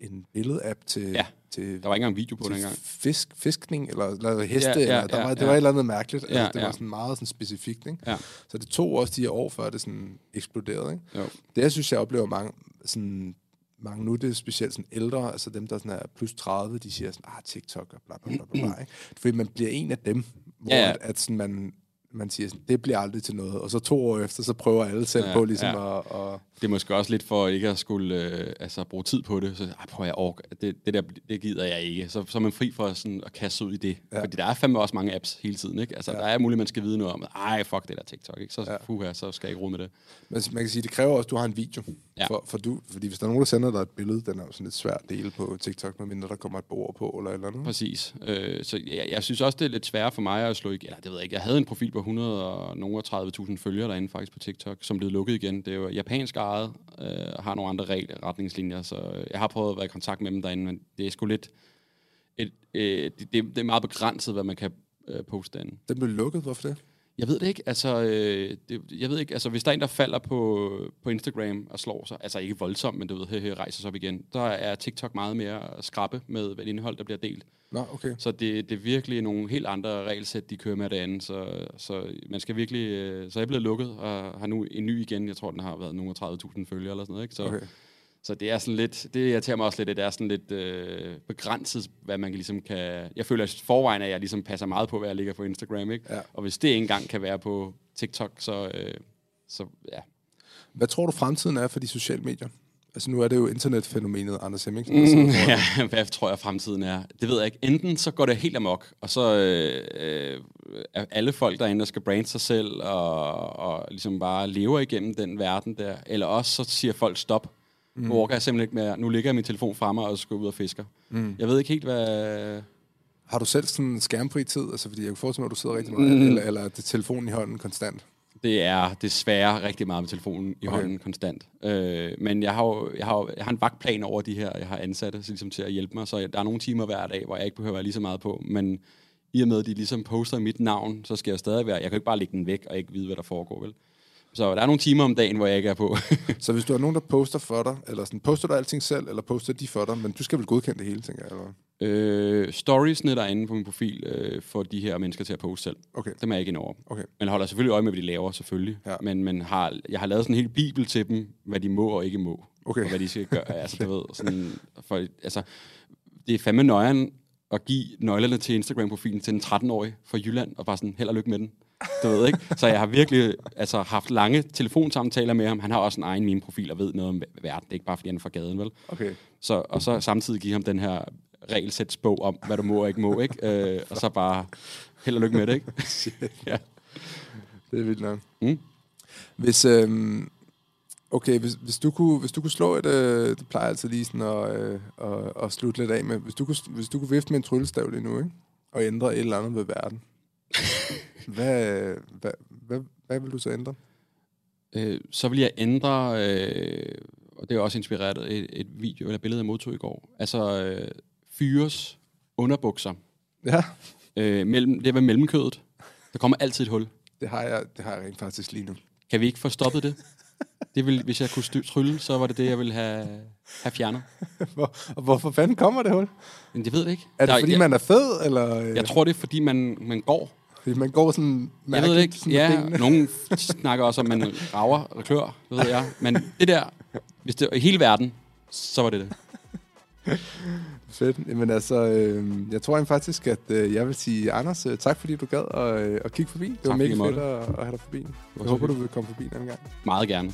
B: en billede-app til,
A: Ja.
B: til
A: Der var ikke engang video på
B: til
A: dengang.
B: Fisk, fiskning, eller, eller heste,
A: Ja,
B: ja, eller, der
A: ja,
B: var, det
A: ja.
B: var et eller andet mærkeligt.
A: Ja,
B: altså, det
A: ja.
B: var sådan meget sådan specifikt. Ikke?
A: Ja.
B: Så det tog også de her år, før det sådan eksploderede. Ikke?
A: Jo.
B: Det, jeg synes, jeg oplever mange, sådan, mange nu, det er specielt sådan ældre, altså dem, der sådan er plus 30, de siger sådan, ah, TikTok og bla bla bla bla, bla ikke? Fordi man bliver en af dem, hvor
A: Ja, ja.
B: At, at sådan, man, man siger sådan, det bliver aldrig til noget. Og så to år efter, så prøver alle selv
A: Ja,
B: på ligesom
A: ja.
B: at, at...
A: Det er måske også lidt for ikke at skulle øh, altså, bruge tid på det. Så ej, prøv jeg orker. Det, det, der, det gider jeg ikke. Så, så er man fri for sådan, at kaste ud i det.
B: Ja.
A: Fordi der er fandme også mange apps hele tiden. Ikke? Altså,
B: Ja.
A: Der er muligt, man skal vide noget om. Ej, fuck det der TikTok. Ikke? Så,
B: Ja.
A: fuha, så skal jeg ikke rode med det.
B: Men man kan sige, det kræver også, at du har en video.
A: Ja.
B: For, for du, fordi hvis der er nogen, der sender dig et billede, den er jo sådan lidt svært at dele på TikTok, medmindre der kommer et bord på, eller eller andet.
A: Præcis. Øh, så jeg, jeg synes også, det er lidt svært for mig at slå igen. Eller det ved jeg ikke. Jeg havde en profil på 100 og nogle og 30.000 følgere derinde faktisk på TikTok, som blev lukket igen. Det er jo japansk ejet, øh, og har nogle andre regler, retningslinjer, så øh, jeg har prøvet at være i kontakt med dem derinde, men det er sgu lidt... Et, øh, det, det, det er meget begrænset, hvad man kan øh, poste derinde.
B: Den blev lukket, hvorfor det?
A: Jeg ved det ikke. Altså, øh, det, jeg ved ikke. Altså, hvis der er en, der falder på, på Instagram og slår sig, altså ikke voldsomt, men du ved, he, he, rejser sig op igen, så er TikTok meget mere skrappe med, hvad indhold, der bliver delt.
B: Nå, okay.
A: Så det, det er virkelig nogle helt andre regelsæt, de kører med derinde. Så, så man skal virkelig... øh, Så jeg er blevet lukket og har nu en ny igen. Jeg tror, den har været nogle 30.000 følgere eller sådan noget. Ikke? Så,
B: okay.
A: Så det er sådan lidt... Det irriterer mig også lidt, at det er sådan lidt øh, begrænset, hvad man ligesom kan... Jeg føler at forvejen, at jeg ligesom passer meget på, hvad jeg ligger på Instagram. Ikke?
B: Ja.
A: Og hvis det ikke engang kan være på TikTok, så... Øh, så ja.
B: Hvad tror du, fremtiden er for de sociale medier? Altså, nu er det jo internetfænomenet Anders Hemmingsen.
A: Mm,
B: foran.
A: ja, hvad tror jeg fremtiden er? Det ved jeg ikke. Enten så går det helt amok, og så øh, øh, er alle folk derinde, der skal brande sig selv, og, og ligesom bare lever igennem den verden der. Eller også så siger folk stop. Mm. Nu orker jeg simpelthen ikke mere. Nu ligger jeg min telefon fremme og skal ud og fisker. Mm. Jeg ved ikke helt, hvad...
B: Har du selv sådan en skærmfri tid? Altså, fordi jeg kan forestille mig, at du sidder rigtig meget,
A: Mm.
B: eller, eller er det telefonen i hånden konstant?
A: Det er desværre rigtig meget med telefonen i
B: Okay.
A: hånden konstant. Øh, men jeg har, jo, jeg, har jo, jeg har en vagtplan over de her, jeg har ansatte så ligesom til at hjælpe mig, så der er nogle timer hver dag, hvor jeg ikke behøver at være lige så meget på. Men i og med, at de ligesom poster mit navn, så skal jeg stadig være... Jeg kan ikke bare lægge den væk og ikke vide, hvad der foregår, vel? Så der er nogle timer om dagen, hvor jeg ikke er på.
B: Så hvis du har nogen, der poster for dig, eller sådan, poster du alting selv, eller poster de for dig, men du skal vel godkende det hele, tænker jeg, eller
A: øh, storiesne derinde på min profil øh, får de her mennesker til at poste selv.
B: Okay,
A: Dem er jeg ikke inde over.
B: okay.
A: Men holder selvfølgelig øje med, hvad de laver, selvfølgelig.
B: Ja.
A: Men, men har, jeg har lavet sådan en hel bibel til dem, hvad de må og ikke må.
B: Okay.
A: Og hvad de skal gøre. altså, du ved, sådan, for, altså, det er fandme nøjeren at give nøglerne til Instagram-profilen til en 13-årig fra Jylland, og bare sådan, held og lykke med den. Du ved ikke? Så jeg har virkelig altså, haft lange telefonsamtaler med ham. Han har også en egen meme-profil og ved noget om verden. Det er ikke bare, fordi han er fra gaden, vel?
B: Okay.
A: Så, og så samtidig give ham den her regelsætsbog om, hvad du må og ikke må, ikke? Øh, og så bare held og lykke med det, ikke? ja.
B: Det er vildt nok.
A: Mm.
B: Hvis, øhm, okay, hvis, hvis, du kunne, hvis du kunne slå et, øh, det plejer altid lige sådan at, øh, at, at slutte lidt af med, hvis du kunne, hvis du kunne vifte med en tryllestav lige nu, ikke? og ændre et eller andet ved verden, hvad, hvad, hvad, hvad vil du så ændre?
A: øh, så vil jeg ændre, øh, og det er også inspireret af et, et video eller billede, jeg modtog i går. Altså øh, fyres underbukser.
B: Ja,
A: Øh, mellem, det ved mellemkødet. Der kommer altid et hul.
B: det har jeg, det har jeg rent faktisk lige nu.
A: Kan vi ikke få stoppet det? Det vil, hvis jeg kunne styr, trylle, så var det det, jeg ville have, have fjernet.
B: Hvor, og hvorfor fanden kommer det hul?
A: Men det ved jeg ikke.
B: Er det
A: Der-
B: fordi,
A: jeg,
B: man er fed, eller øh,
A: jeg tror, det er, fordi man, man går.
B: fordi man går sådan
A: Jeg ved ikke.
B: sådan
A: Ja,
B: benene?
A: nogen snakker også om, man rager og klør, ved jeg. Men det der, hvis det var i hele verden, så var det det.
B: Fedt. Jamen altså, øh, jeg tror egentlig faktisk, at øh, jeg vil sige, Anders, øh, tak fordi du gad at, øh, at kigge forbi. Det var
A: Tak,
B: mega fedt at, at have dig forbi. Jeg håber, du vil komme forbi en anden gang.
A: Meget gerne.